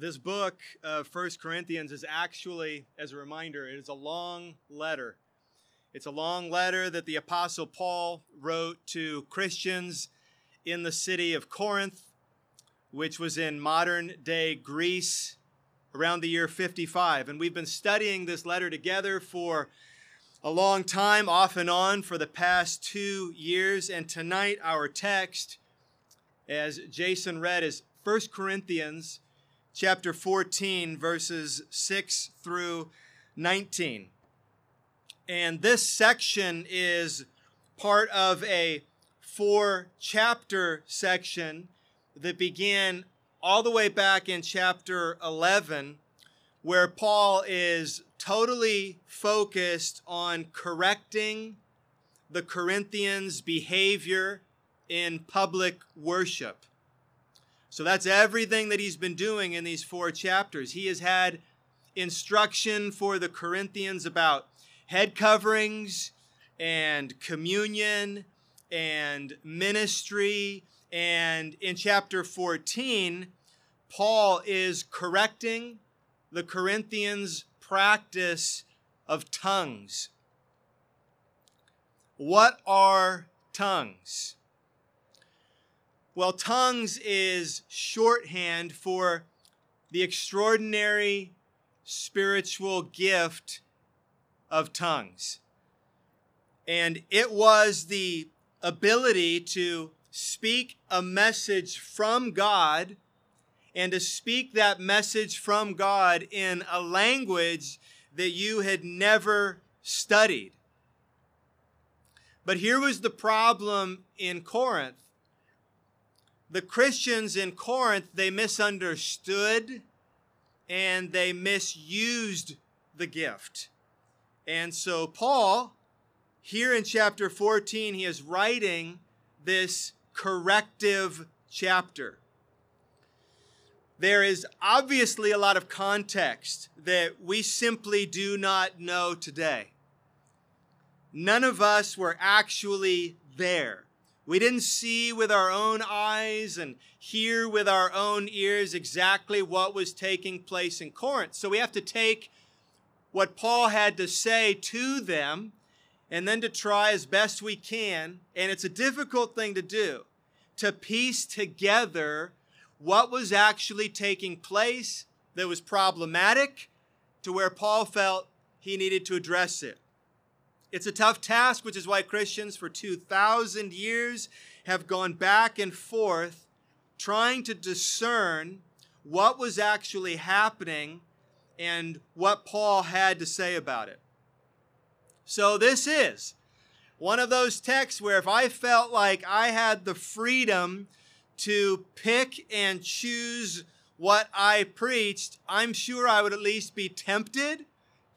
This book of First Corinthians is actually, as a reminder, it is a long letter. It's a long letter that the Apostle Paul wrote to Christians in the city of Corinth, which was in modern day Greece around the year 55. And we've been studying this letter together for a long time, off and on, for the past two years. And tonight, our text, as Jason read, is 1 Corinthians chapter 14, verses 6 through 19. And this section is part of a four chapter section that began all the way back in chapter 11, where Paul is totally focused on correcting the Corinthians' behavior in public worship. So that's everything that he's been doing in these four chapters. He has had instruction for the Corinthians about head coverings and communion and ministry. And in chapter 14, Paul is correcting the Corinthians' practice of tongues. What are tongues? Well, tongues is shorthand for the extraordinary spiritual gift of tongues. And it was the ability to speak a message from God and to speak that message from God in a language that you had never studied. But here was the problem in Corinth the Christians in Corinth, they misunderstood and they misused the gift. And so, Paul, here in chapter 14, he is writing this corrective chapter. There is obviously a lot of context that we simply do not know today. None of us were actually there. We didn't see with our own eyes and hear with our own ears exactly what was taking place in Corinth. So we have to take what Paul had to say to them and then to try as best we can, and it's a difficult thing to do, to piece together what was actually taking place that was problematic to where Paul felt he needed to address it. It's a tough task, which is why Christians for 2,000 years have gone back and forth trying to discern what was actually happening and what Paul had to say about it. So, this is one of those texts where if I felt like I had the freedom to pick and choose what I preached, I'm sure I would at least be tempted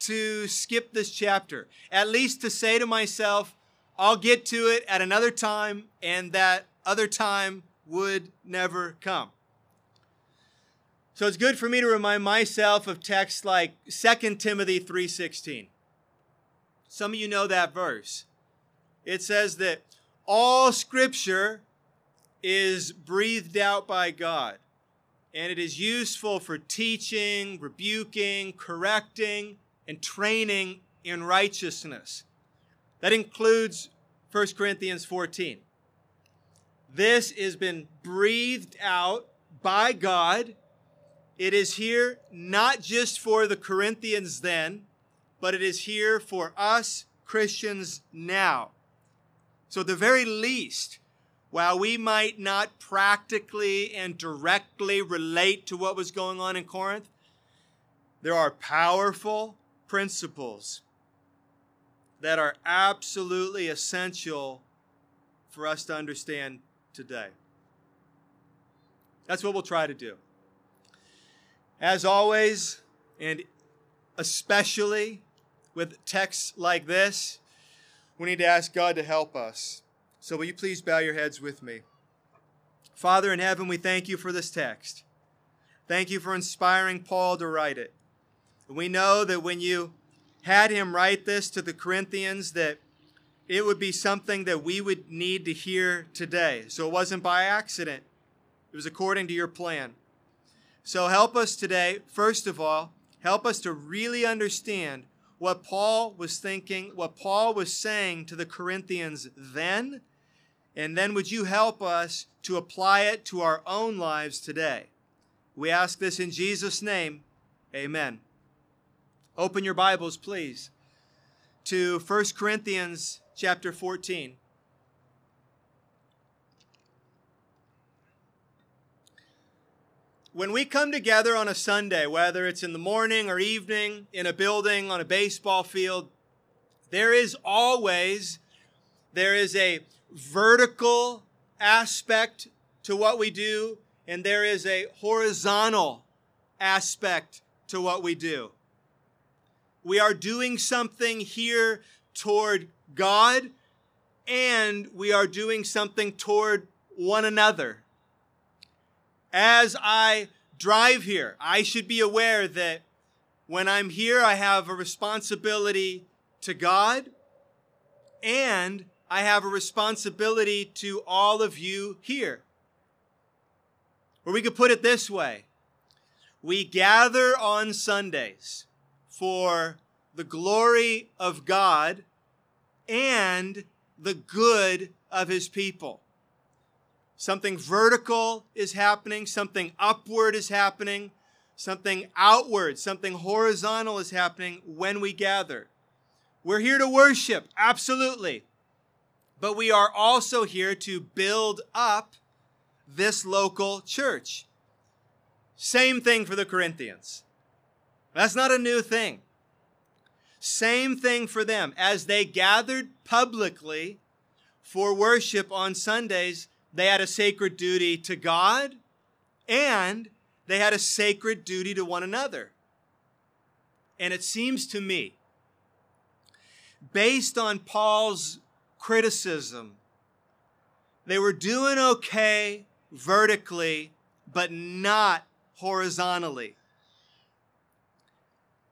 to skip this chapter, at least to say to myself, I'll get to it at another time, and that other time would never come. So it's good for me to remind myself of texts like 2 Timothy 3:16. Some of you know that verse. It says that all scripture is breathed out by God, and it is useful for teaching, rebuking, correcting, and training in righteousness. That includes 1 Corinthians 14. This has been breathed out by God. It is here not just for the Corinthians then, but it is here for us Christians now. So, at the very least, while we might not practically and directly relate to what was going on in Corinth, there are powerful principles that are absolutely essential for us to understand today. That's what we'll try to do. As always, and especially with texts like this, we need to ask God to help us. So, will you please bow your heads with me? Father in heaven, we thank you for this text. Thank you for inspiring Paul to write it. We know that when you had him write this to the Corinthians, that it would be something that we would need to hear today. So it wasn't by accident, it was according to your plan. So help us today, first of all, help us to really understand what Paul was thinking, what Paul was saying to the Corinthians then, and then would you help us to apply it to our own lives today? We ask this in Jesus' name. Amen. Open your Bibles, please, to 1 Corinthians chapter 14. When we come together on a Sunday, whether it's in the morning or evening, in a building, on a baseball field, there is always there is a vertical aspect to what we do and there is a horizontal aspect to what we do. We are doing something here toward God and we are doing something toward one another. As I drive here, I should be aware that when I'm here, I have a responsibility to God and I have a responsibility to all of you here. Or we could put it this way. We gather on Sundays for the glory of God and the good of his people. Something vertical is happening, something upward is happening, something outward, something horizontal is happening when we gather. We're here to worship, absolutely. But we are also here to build up this local church. Same thing for the Corinthians. That's not a new thing. Same thing for them. As they gathered publicly for worship on Sundays, they had a sacred duty to God and they had a sacred duty to one another. And it seems to me, based on Paul's criticism, they were doing okay vertically, but not horizontally.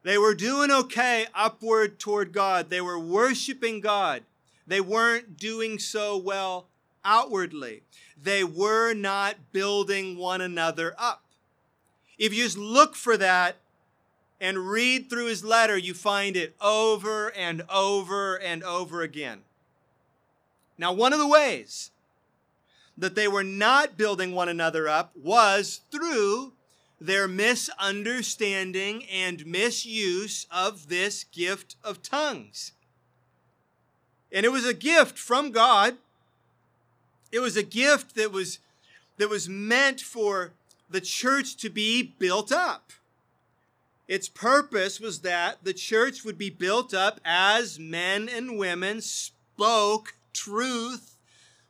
They were doing okay upward toward God. They were worshiping God. They weren't doing so well outwardly. They were not building one another up. If you just look for that and read through his letter, you find it over and over and over again. Now, one of the ways that they were not building one another up was through their misunderstanding and misuse of this gift of tongues. And it was a gift from God it was a gift that was, that was meant for the church to be built up. Its purpose was that the church would be built up as men and women spoke truth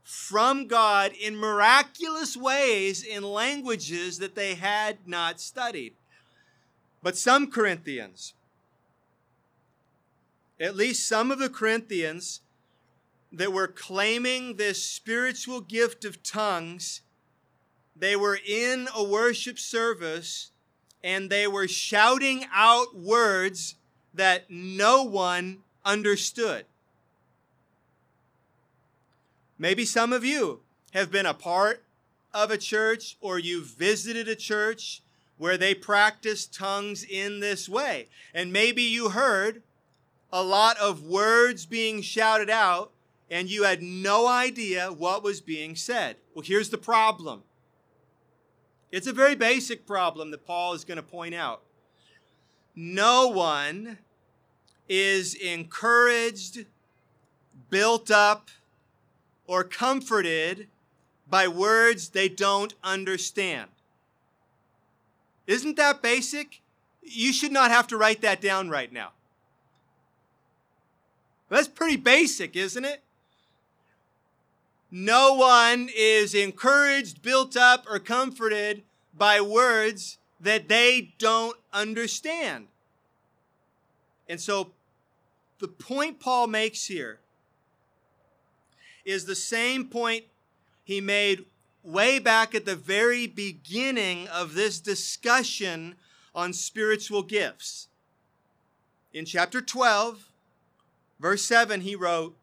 from God in miraculous ways in languages that they had not studied. But some Corinthians, at least some of the Corinthians, that were claiming this spiritual gift of tongues. They were in a worship service and they were shouting out words that no one understood. Maybe some of you have been a part of a church or you've visited a church where they practice tongues in this way. And maybe you heard a lot of words being shouted out and you had no idea what was being said. Well, here's the problem it's a very basic problem that Paul is going to point out. No one is encouraged, built up, or comforted by words they don't understand. Isn't that basic? You should not have to write that down right now. That's pretty basic, isn't it? No one is encouraged, built up, or comforted by words that they don't understand. And so the point Paul makes here is the same point he made way back at the very beginning of this discussion on spiritual gifts. In chapter 12, verse 7, he wrote,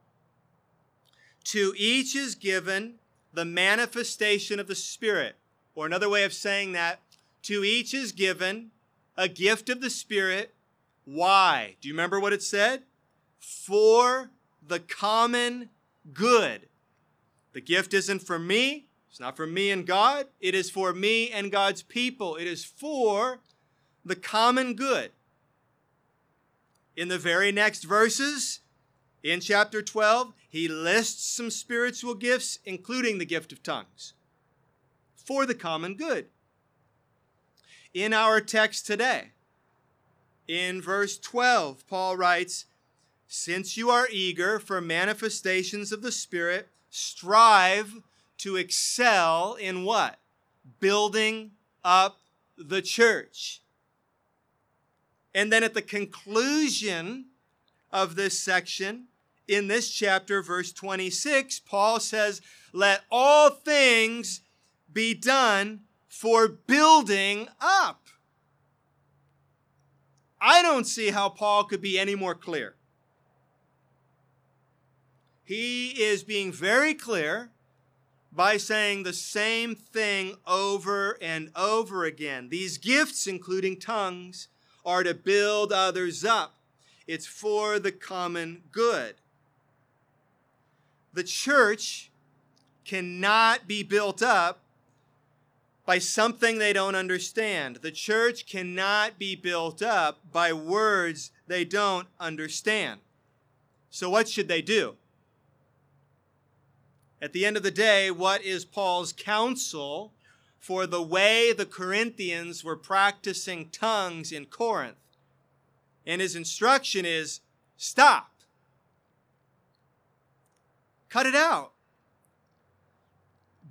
to each is given the manifestation of the Spirit. Or another way of saying that, to each is given a gift of the Spirit. Why? Do you remember what it said? For the common good. The gift isn't for me, it's not for me and God, it is for me and God's people. It is for the common good. In the very next verses, in chapter 12, he lists some spiritual gifts, including the gift of tongues, for the common good. In our text today, in verse 12, Paul writes, Since you are eager for manifestations of the Spirit, strive to excel in what? Building up the church. And then at the conclusion of this section, in this chapter, verse 26, Paul says, Let all things be done for building up. I don't see how Paul could be any more clear. He is being very clear by saying the same thing over and over again. These gifts, including tongues, are to build others up. It's for the common good. The church cannot be built up by something they don't understand. The church cannot be built up by words they don't understand. So, what should they do? At the end of the day, what is Paul's counsel for the way the Corinthians were practicing tongues in Corinth. And his instruction is stop. Cut it out.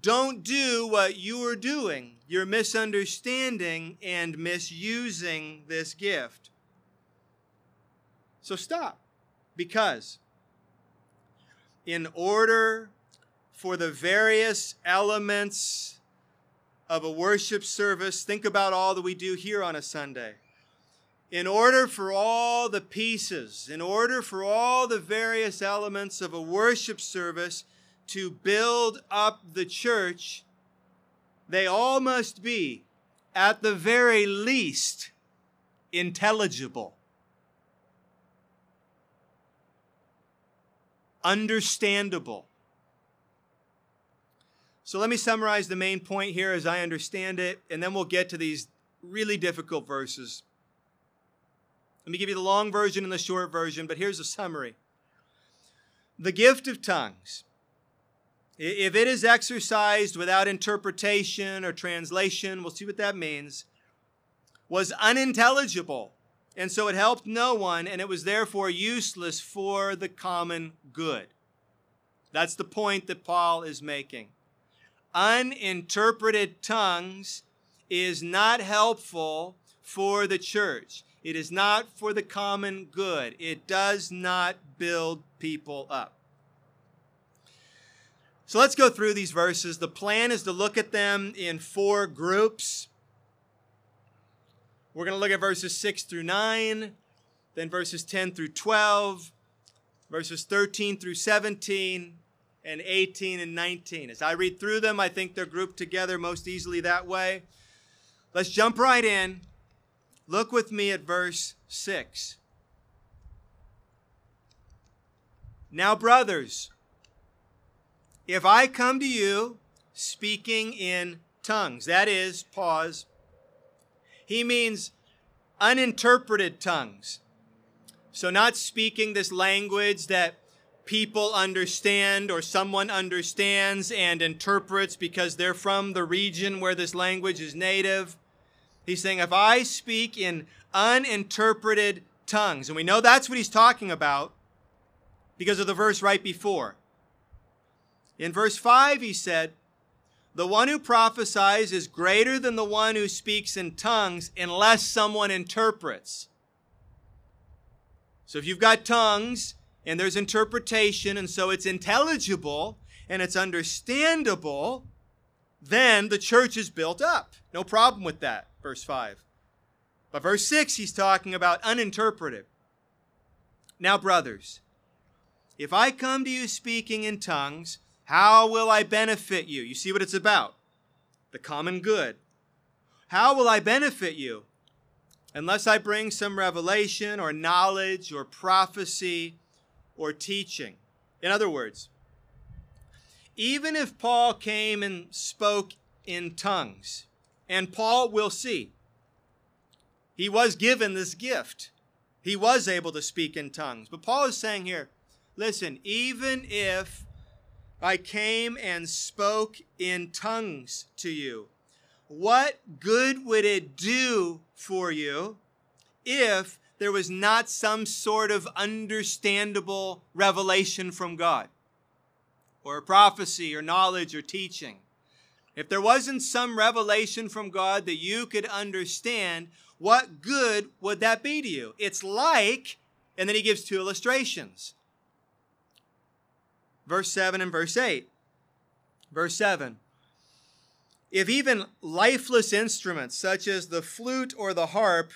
Don't do what you are doing. You're misunderstanding and misusing this gift. So stop. Because in order for the various elements of a worship service, think about all that we do here on a Sunday. In order for all the pieces, in order for all the various elements of a worship service to build up the church, they all must be, at the very least, intelligible, understandable so let me summarize the main point here as I understand it, and then we'll get to these really difficult verses. Let me give you the long version and the short version, but here's a summary. The gift of tongues, if it is exercised without interpretation or translation, we'll see what that means, was unintelligible. And so it helped no one, and it was therefore useless for the common good. That's the point that Paul is making uninterpreted tongues is not helpful for the church. It is not for the common good. It does not build people up. So let's go through these verses. The plan is to look at them in four groups. We're going to look at verses 6 through 9, then verses 10 through 12, verses 13 through 17, and 18 and 19. As I read through them, I think they're grouped together most easily that way. Let's jump right in. Look with me at verse 6. Now, brothers, if I come to you speaking in tongues, that is, pause, he means uninterpreted tongues. So, not speaking this language that people understand or someone understands and interprets because they're from the region where this language is native. He's saying, if I speak in uninterpreted tongues, and we know that's what he's talking about because of the verse right before. In verse 5, he said, The one who prophesies is greater than the one who speaks in tongues unless someone interprets. So if you've got tongues, and there's interpretation, and so it's intelligible and it's understandable, then the church is built up. No problem with that, verse 5. But verse 6, he's talking about uninterpreted. Now, brothers, if I come to you speaking in tongues, how will I benefit you? You see what it's about? The common good. How will I benefit you? Unless I bring some revelation or knowledge or prophecy or teaching. In other words, even if Paul came and spoke in tongues, and Paul will see, he was given this gift. He was able to speak in tongues. But Paul is saying here, listen, even if I came and spoke in tongues to you, what good would it do for you if there was not some sort of understandable revelation from God, or a prophecy, or knowledge, or teaching. If there wasn't some revelation from God that you could understand, what good would that be to you? It's like, and then he gives two illustrations verse 7 and verse 8. Verse 7 If even lifeless instruments, such as the flute or the harp,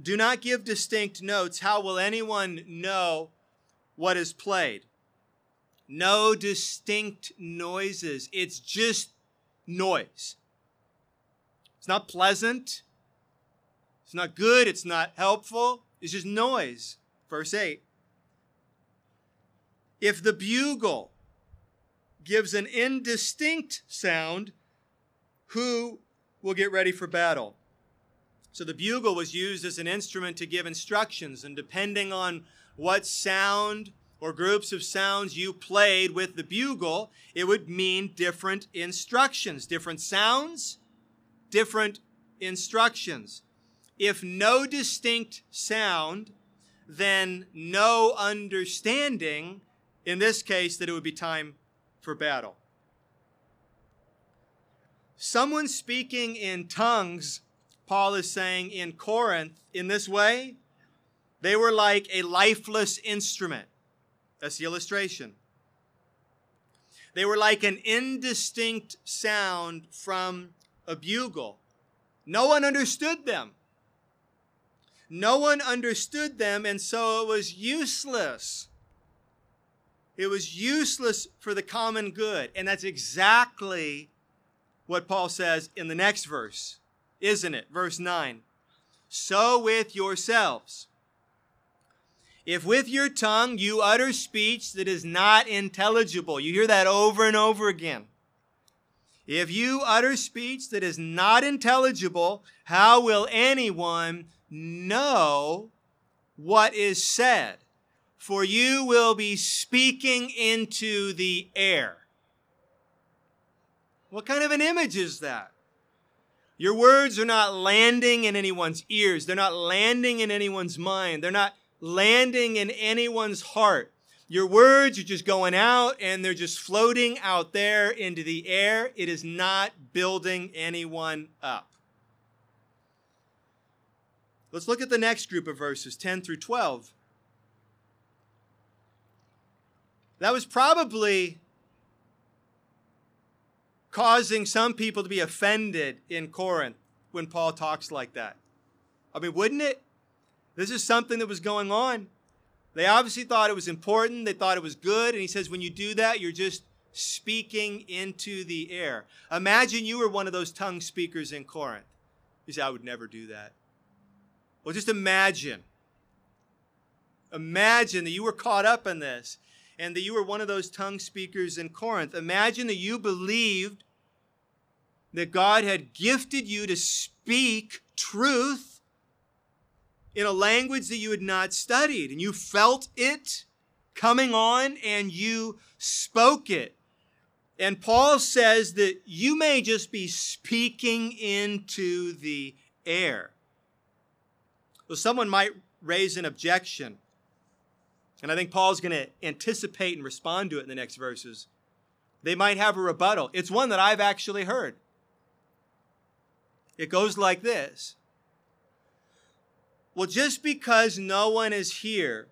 do not give distinct notes, how will anyone know what is played? No distinct noises. It's just noise. It's not pleasant. It's not good. It's not helpful. It's just noise. Verse 8. If the bugle gives an indistinct sound, who will get ready for battle? So the bugle was used as an instrument to give instructions, and depending on what sound or groups of sounds you played with the bugle, it would mean different instructions, different sounds, different instructions. If no distinct sound, then no understanding, in this case, that it would be time for battle. Someone speaking in tongues Paul is saying in Corinth in this way, they were like a lifeless instrument. That's the illustration. They were like an indistinct sound from a bugle. No one understood them. No one understood them, and so it was useless. It was useless for the common good. And that's exactly what Paul says in the next verse isn't it? Verse 9. So with yourselves. If with your tongue you utter speech that is not intelligible, you hear that over and over again. If you utter speech that is not intelligible, how will anyone know what is said? For you will be speaking into the air. What kind of an image is that? Your words are not landing in anyone's ears. They're not landing in anyone's mind. They're not landing in anyone's heart. Your words are just going out and they're just floating out there into the air. It is not building anyone up. Let's look at the next group of verses, 10 through 12. That was probably causing some people to be offended in Corinth when Paul talks like that. I mean, wouldn't it? This is something that was going on. They obviously thought it was important, they thought it was good, and he says, when you do that, you're just speaking into the air. Imagine you were one of those tongue speakers in Corinth. You say, I would never do that. Well, just imagine. Imagine that you were caught up in this and that you were one of those tongue speakers in Corinth. Imagine that you believed that God had gifted you to speak truth in a language that you had not studied, and you felt it coming on and you spoke it. And Paul says that you may just be speaking into the air. Well, someone might raise an objection and I think Paul's going to anticipate and respond to it in the next verses. They might have a rebuttal. It's one that I've actually heard. It goes like this Well, just because no one is here,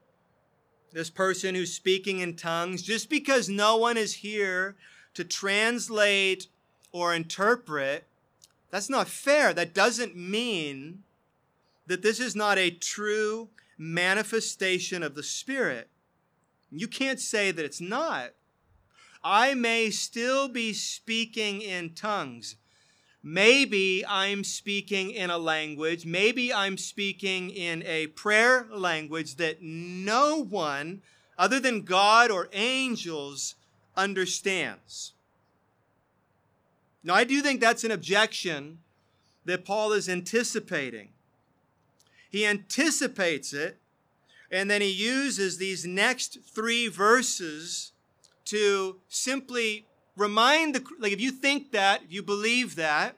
this person who's speaking in tongues, just because no one is here to translate or interpret, that's not fair. That doesn't mean that this is not a true manifestation of the Spirit. You can't say that it's not. I may still be speaking in tongues, Maybe I'm speaking in a language, maybe I'm speaking in a prayer language that no one other than God or angels understands. Now, I do think that's an objection that Paul is anticipating. He anticipates it, and then he uses these next three verses to simply remind the, like, if you think that, if you believe that,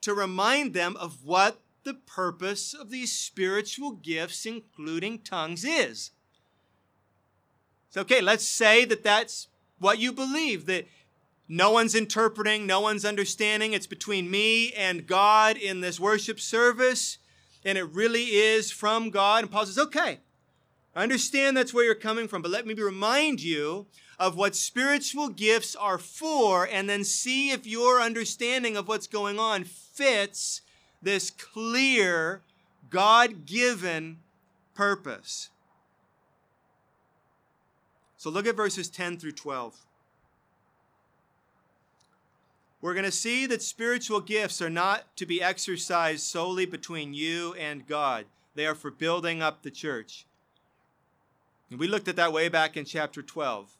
to remind them of what the purpose of these spiritual gifts, including tongues, is. So, okay, let's say that that's what you believe, that no one's interpreting, no one's understanding. It's between me and God in this worship service, and it really is from God. And Paul says, okay, I understand that's where you're coming from, but let me remind you of what spiritual gifts are for, and then see if your understanding of what's going on fits this clear, God given purpose. So look at verses 10 through 12. We're going to see that spiritual gifts are not to be exercised solely between you and God. They are for building up the church. And we looked at that way back in chapter 12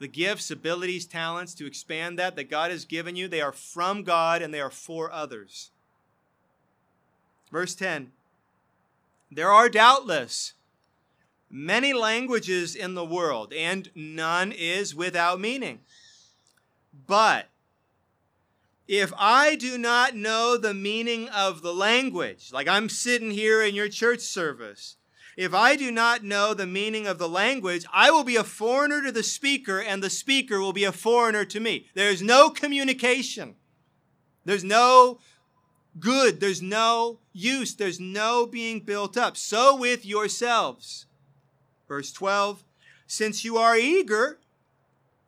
the gifts, abilities, talents to expand that that God has given you, they are from God and they are for others. Verse 10 There are doubtless many languages in the world, and none is without meaning. But if I do not know the meaning of the language, like I'm sitting here in your church service, if I do not know the meaning of the language, I will be a foreigner to the speaker, and the speaker will be a foreigner to me. There's no communication. There's no good. There's no use. There's no being built up. So with yourselves. Verse 12 Since you are eager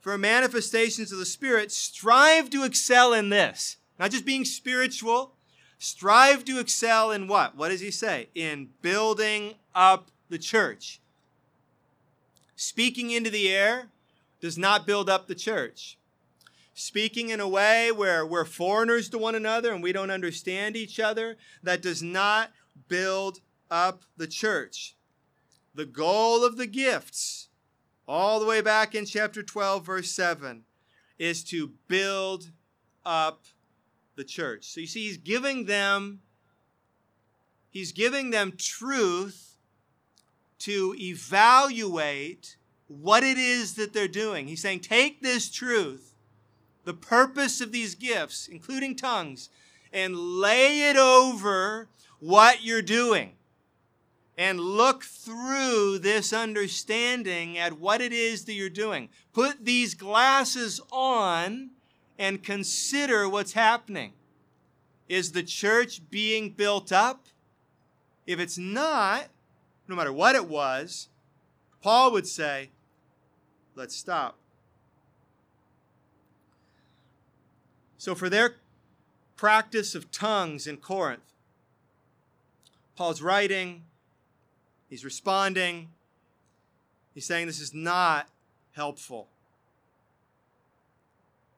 for manifestations of the Spirit, strive to excel in this. Not just being spiritual, Strive to excel in what? What does he say? In building up the church. Speaking into the air does not build up the church. Speaking in a way where we're foreigners to one another and we don't understand each other, that does not build up the church. The goal of the gifts, all the way back in chapter 12, verse 7, is to build up the church. So you see, he's giving them, he's giving them truth to evaluate what it is that they're doing. He's saying, take this truth, the purpose of these gifts, including tongues, and lay it over what you're doing. And look through this understanding at what it is that you're doing. Put these glasses on and consider what's happening. Is the church being built up? If it's not, no matter what it was, Paul would say, let's stop. So, for their practice of tongues in Corinth, Paul's writing, he's responding, he's saying this is not helpful.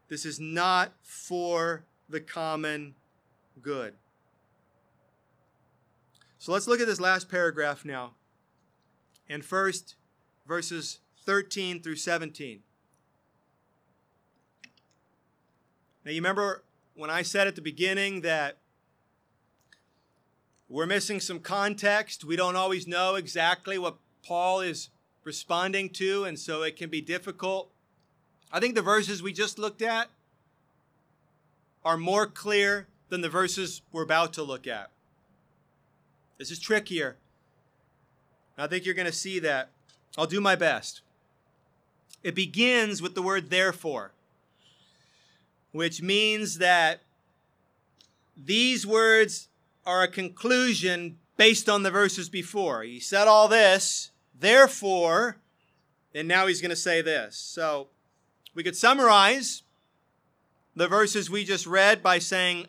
This is not for the common good. So let's look at this last paragraph now. And first, verses 13 through 17. Now, you remember when I said at the beginning that we're missing some context? We don't always know exactly what Paul is responding to, and so it can be difficult I think the verses we just looked at are more clear than the verses we're about to look at. This is trickier. I think you're going to see that. I'll do my best. It begins with the word therefore, which means that these words are a conclusion based on the verses before. He said all this, therefore, and now he's going to say this. So we could summarize the verses we just read by saying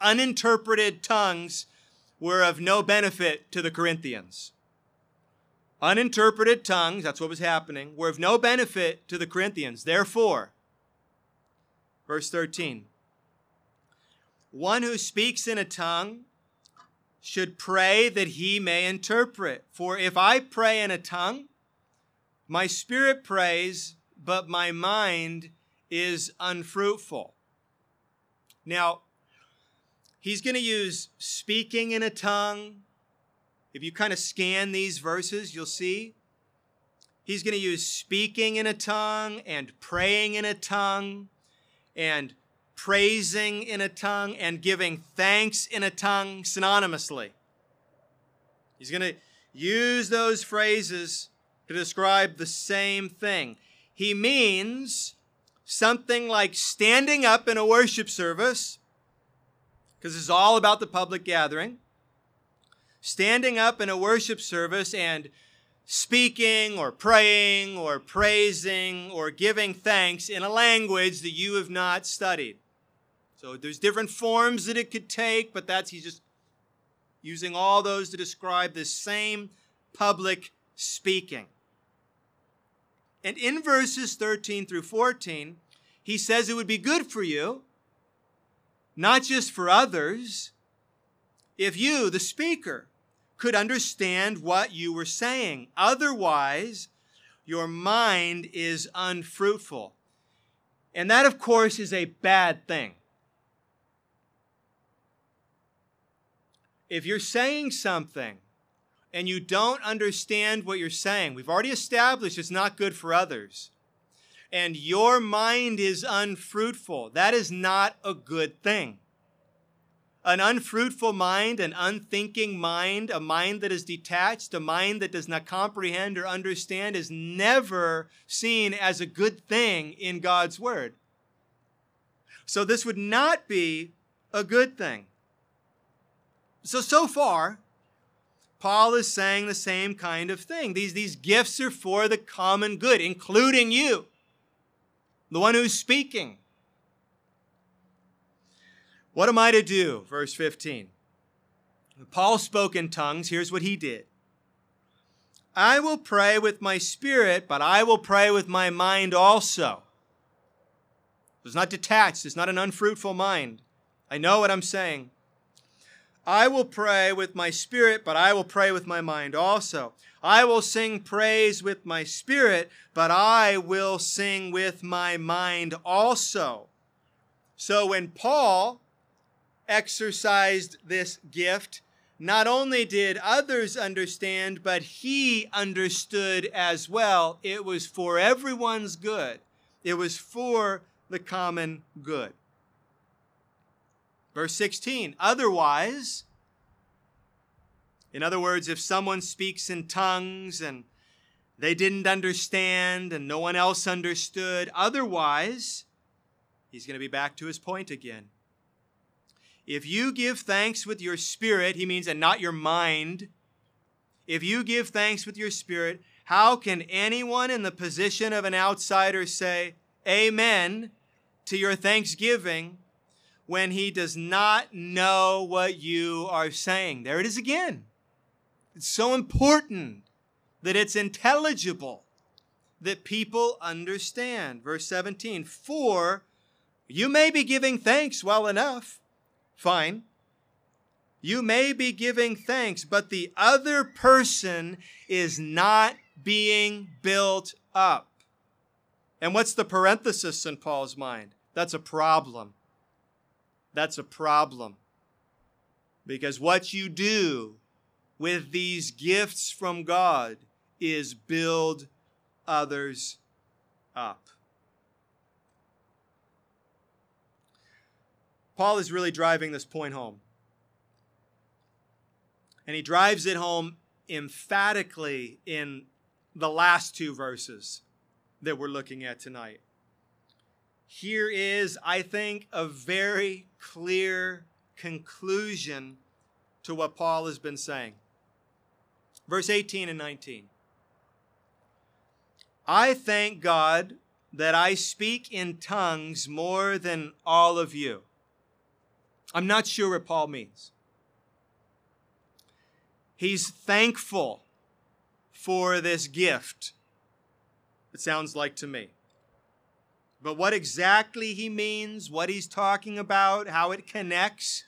uninterpreted tongues were of no benefit to the Corinthians. Uninterpreted tongues, that's what was happening, were of no benefit to the Corinthians. Therefore, verse 13, one who speaks in a tongue should pray that he may interpret. For if I pray in a tongue, my spirit prays, but my mind is unfruitful. Now, he's going to use speaking in a tongue. If you kind of scan these verses, you'll see he's going to use speaking in a tongue and praying in a tongue and praising in a tongue and giving thanks in a tongue synonymously. He's going to use those phrases to describe the same thing. He means something like standing up in a worship service, because it's all about the public gathering, standing up in a worship service and speaking or praying or praising or giving thanks in a language that you have not studied. So there's different forms that it could take, but that's he's just using all those to describe the same public speaking. And in verses 13 through 14, he says it would be good for you, not just for others, if you, the speaker, could understand what you were saying. Otherwise, your mind is unfruitful. And that, of course, is a bad thing. If you're saying something and you don't understand what you're saying, we've already established it's not good for others, and your mind is unfruitful, that is not a good thing. An unfruitful mind, an unthinking mind, a mind that is detached, a mind that does not comprehend or understand is never seen as a good thing in God's Word. So, this would not be a good thing. So, so far, Paul is saying the same kind of thing. These, these gifts are for the common good, including you, the one who's speaking. What am I to do? Verse 15. Paul spoke in tongues. Here's what he did I will pray with my spirit, but I will pray with my mind also. It's not detached, it's not an unfruitful mind. I know what I'm saying. I will pray with my spirit, but I will pray with my mind also. I will sing praise with my spirit, but I will sing with my mind also. So when Paul exercised this gift, not only did others understand, but he understood as well. It was for everyone's good, it was for the common good. Verse 16, otherwise, in other words, if someone speaks in tongues and they didn't understand and no one else understood, otherwise, he's going to be back to his point again. If you give thanks with your spirit, he means, and not your mind, if you give thanks with your spirit, how can anyone in the position of an outsider say, Amen to your thanksgiving when he does not know what you are saying. There it is again. It's so important that it's intelligible, that people understand. Verse 17 For you may be giving thanks well enough, fine. You may be giving thanks, but the other person is not being built up. And what's the parenthesis in Paul's mind? That's a problem that's a problem. Because what you do with these gifts from God is build others up. Paul is really driving this point home. And he drives it home emphatically in the last two verses that we're looking at tonight here is, I think, a very clear conclusion to what Paul has been saying. Verse 18 and 19. I thank God that I speak in tongues more than all of you. I'm not sure what Paul means. He's thankful for this gift, it sounds like to me. But what exactly he means, what he's talking about, how it connects,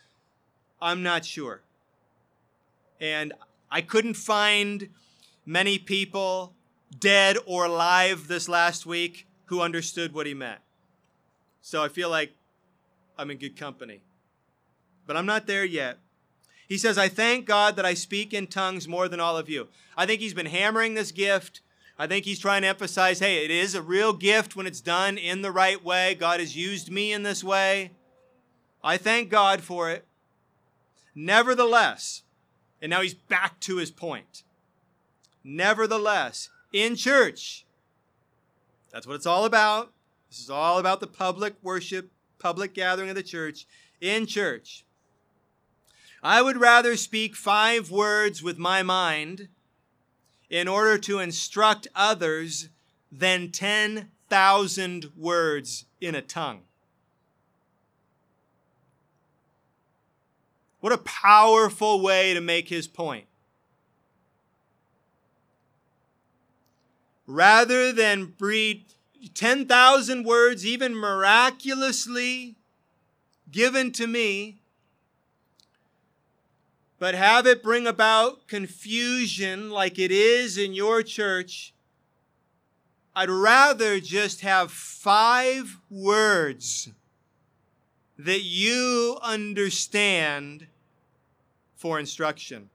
I'm not sure. And I couldn't find many people, dead or alive, this last week who understood what he meant. So I feel like I'm in good company. But I'm not there yet. He says, I thank God that I speak in tongues more than all of you. I think he's been hammering this gift. I think he's trying to emphasize hey, it is a real gift when it's done in the right way. God has used me in this way. I thank God for it. Nevertheless, and now he's back to his point. Nevertheless, in church, that's what it's all about. This is all about the public worship, public gathering of the church. In church, I would rather speak five words with my mind in order to instruct others than 10,000 words in a tongue. What a powerful way to make his point. Rather than breed 10,000 words, even miraculously given to me, but have it bring about confusion like it is in your church, I'd rather just have five words that you understand for instruction.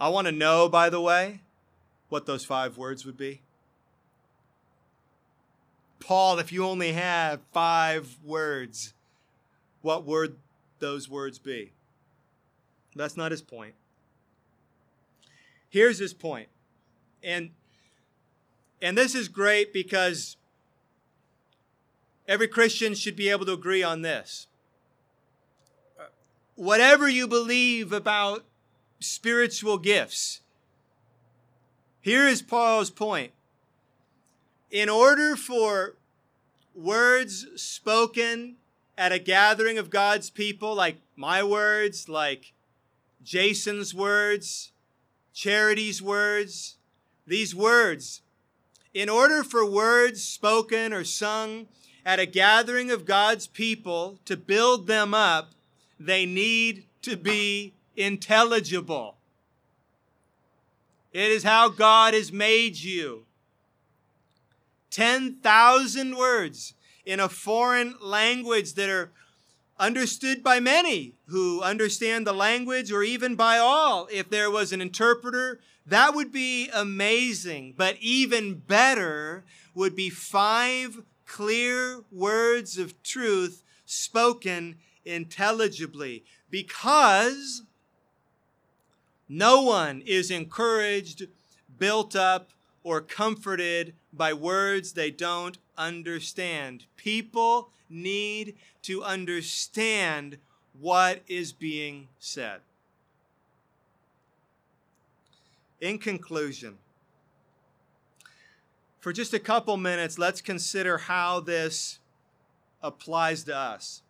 I want to know, by the way, what those five words would be. Paul, if you only have five words, what would those words be? That's not his point. Here's his point. And and this is great because every Christian should be able to agree on this whatever you believe about spiritual gifts, here is Paul's point. In order for words spoken at a gathering of God's people, like my words, like Jason's words, Charity's words, these words, in order for words spoken or sung at a gathering of God's people to build them up, they need to be intelligible. It is how God has made you. 10,000 words in a foreign language that are understood by many who understand the language or even by all. If there was an interpreter, that would be amazing. But even better would be five clear words of truth spoken intelligibly because no one is encouraged, built up, or comforted by words they don't understand. People need to understand what is being said. In conclusion, for just a couple minutes, let's consider how this applies to us.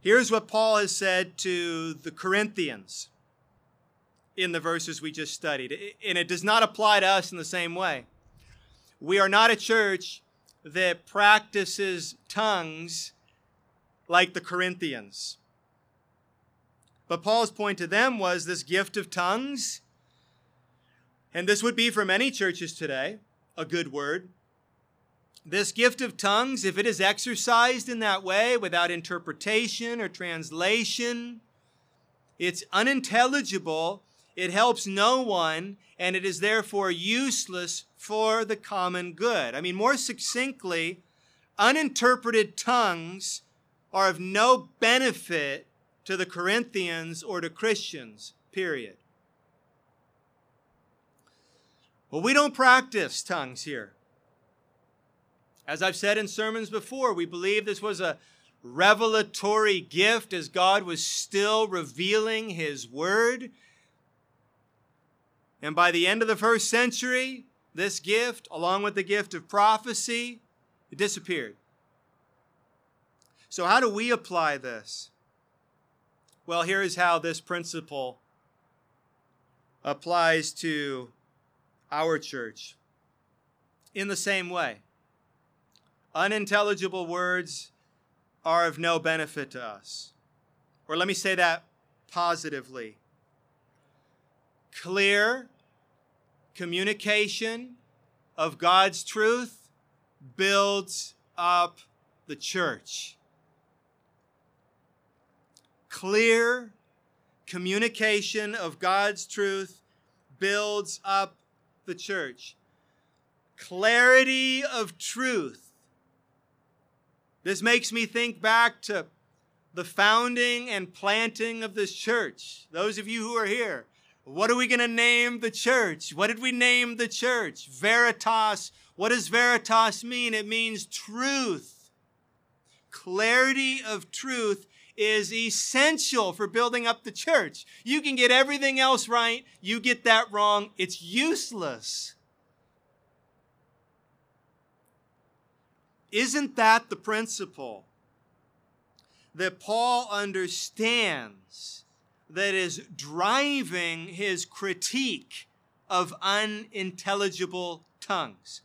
Here's what Paul has said to the Corinthians in the verses we just studied, and it does not apply to us in the same way. We are not a church that practices tongues like the Corinthians. But Paul's point to them was this gift of tongues, and this would be for many churches today a good word. This gift of tongues, if it is exercised in that way without interpretation or translation, it's unintelligible, it helps no one, and it is therefore useless for the common good. I mean, more succinctly, uninterpreted tongues are of no benefit to the Corinthians or to Christians, period. Well, we don't practice tongues here. As I've said in sermons before, we believe this was a revelatory gift as God was still revealing His Word. And by the end of the first century, this gift, along with the gift of prophecy, it disappeared. So, how do we apply this? Well, here is how this principle applies to our church. in the same way. Unintelligible words are of no benefit to us. Or let me say that positively. Clear communication of God's truth builds up the church. Clear communication of God's truth builds up the church. Clarity of truth. This makes me think back to the founding and planting of this church. Those of you who are here, what are we going to name the church? What did we name the church? Veritas. What does veritas mean? It means truth. Clarity of truth is essential for building up the church. You can get everything else right, you get that wrong, it's useless. Isn't that the principle that Paul understands that is driving his critique of unintelligible tongues?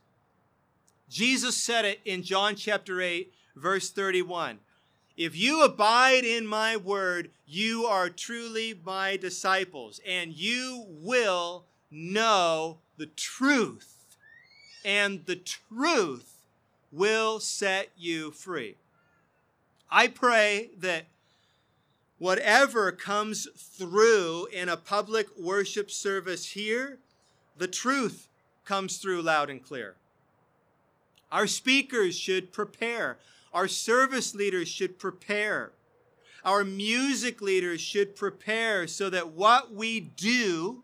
Jesus said it in John chapter 8, verse 31. If you abide in my word, you are truly my disciples, and you will know the truth, and the truth will set you free. I pray that whatever comes through in a public worship service here, the truth comes through loud and clear. Our speakers should prepare our service leaders should prepare. Our music leaders should prepare so that what we do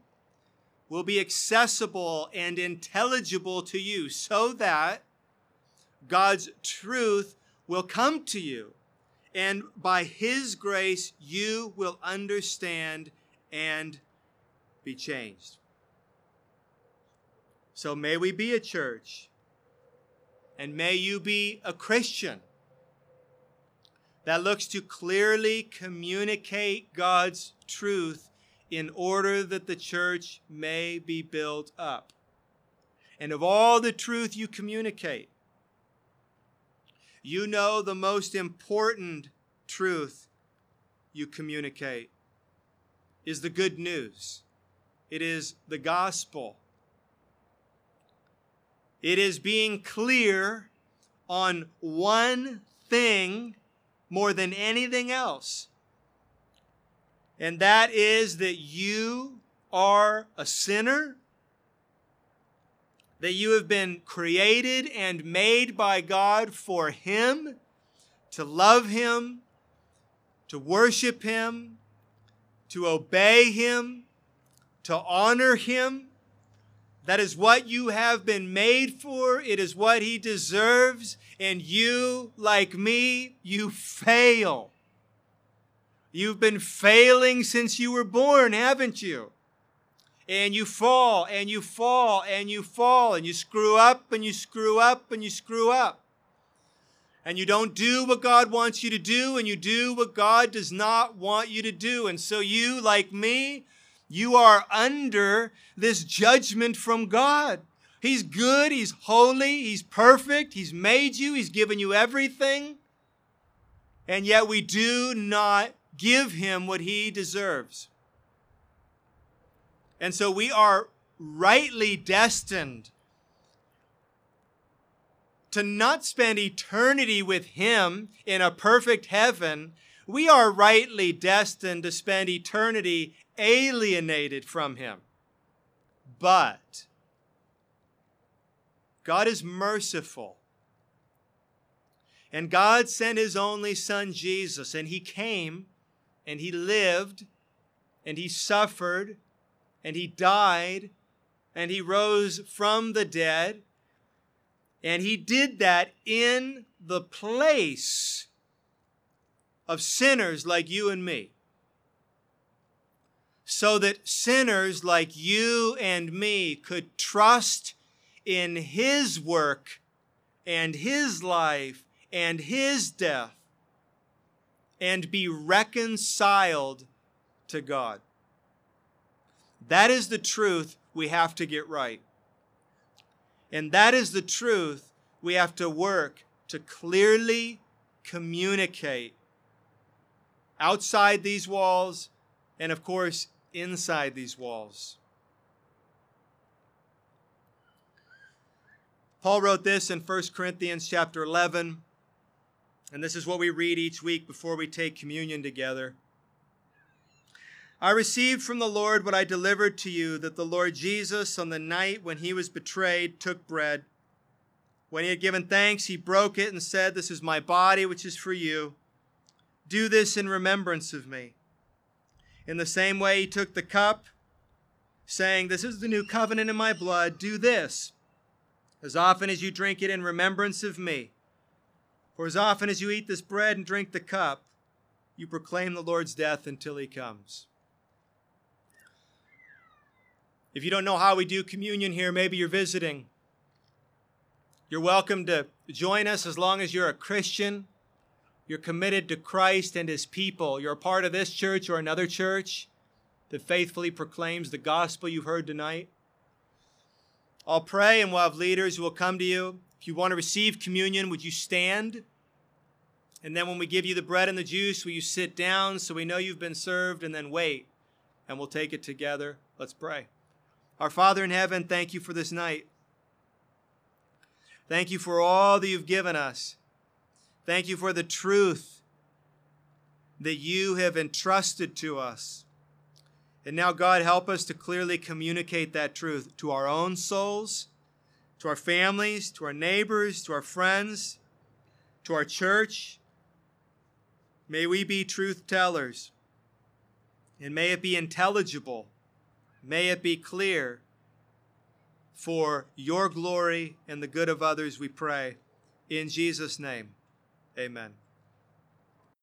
will be accessible and intelligible to you so that God's truth will come to you. And by His grace, you will understand and be changed. So may we be a church, and may you be a Christian that looks to clearly communicate God's truth in order that the church may be built up. And of all the truth you communicate, you know the most important truth you communicate is the good news. It is the gospel. It is being clear on one thing more than anything else. And that is that you are a sinner, that you have been created and made by God for Him, to love Him, to worship Him, to obey Him, to honor Him. That is what you have been made for. It is what He deserves. And you, like me, you fail. You've been failing since you were born, haven't you? And you fall and you fall and you fall and you screw up and you screw up and you screw up. And you don't do what God wants you to do and you do what God does not want you to do. And so you, like me, you are under this judgment from God. He's good, He's holy, He's perfect, He's made you, He's given you everything. And yet we do not give Him what He deserves. And so we are rightly destined to not spend eternity with Him in a perfect heaven. We are rightly destined to spend eternity alienated from Him. But God is merciful. And God sent his only son, Jesus, and he came and he lived and he suffered and he died and he rose from the dead. And he did that in the place of sinners like you and me. So that sinners like you and me could trust in his work and his life and his death and be reconciled to God. That is the truth we have to get right. And that is the truth we have to work to clearly communicate outside these walls and, of course, inside these walls. Paul wrote this in 1 Corinthians chapter 11, and this is what we read each week before we take communion together. I received from the Lord what I delivered to you that the Lord Jesus, on the night when he was betrayed, took bread. When he had given thanks, he broke it and said, This is my body, which is for you. Do this in remembrance of me. In the same way, he took the cup, saying, This is the new covenant in my blood. Do this as often as you drink it in remembrance of me. For as often as you eat this bread and drink the cup, you proclaim the Lord's death until he comes. If you don't know how we do communion here, maybe you're visiting. You're welcome to join us as long as you're a Christian. You're committed to Christ and his people. You're a part of this church or another church that faithfully proclaims the gospel you've heard tonight. I'll pray and we'll have leaders who will come to you. If you want to receive communion, would you stand? And then when we give you the bread and the juice, will you sit down so we know you've been served and then wait and we'll take it together? Let's pray. Our Father in heaven, thank you for this night. Thank you for all that you've given us. Thank you for the truth that you have entrusted to us. And now, God, help us to clearly communicate that truth to our own souls, to our families, to our neighbors, to our friends, to our church. May we be truth tellers, and may it be intelligible May it be clear for your glory and the good of others, we pray. In Jesus' name, amen.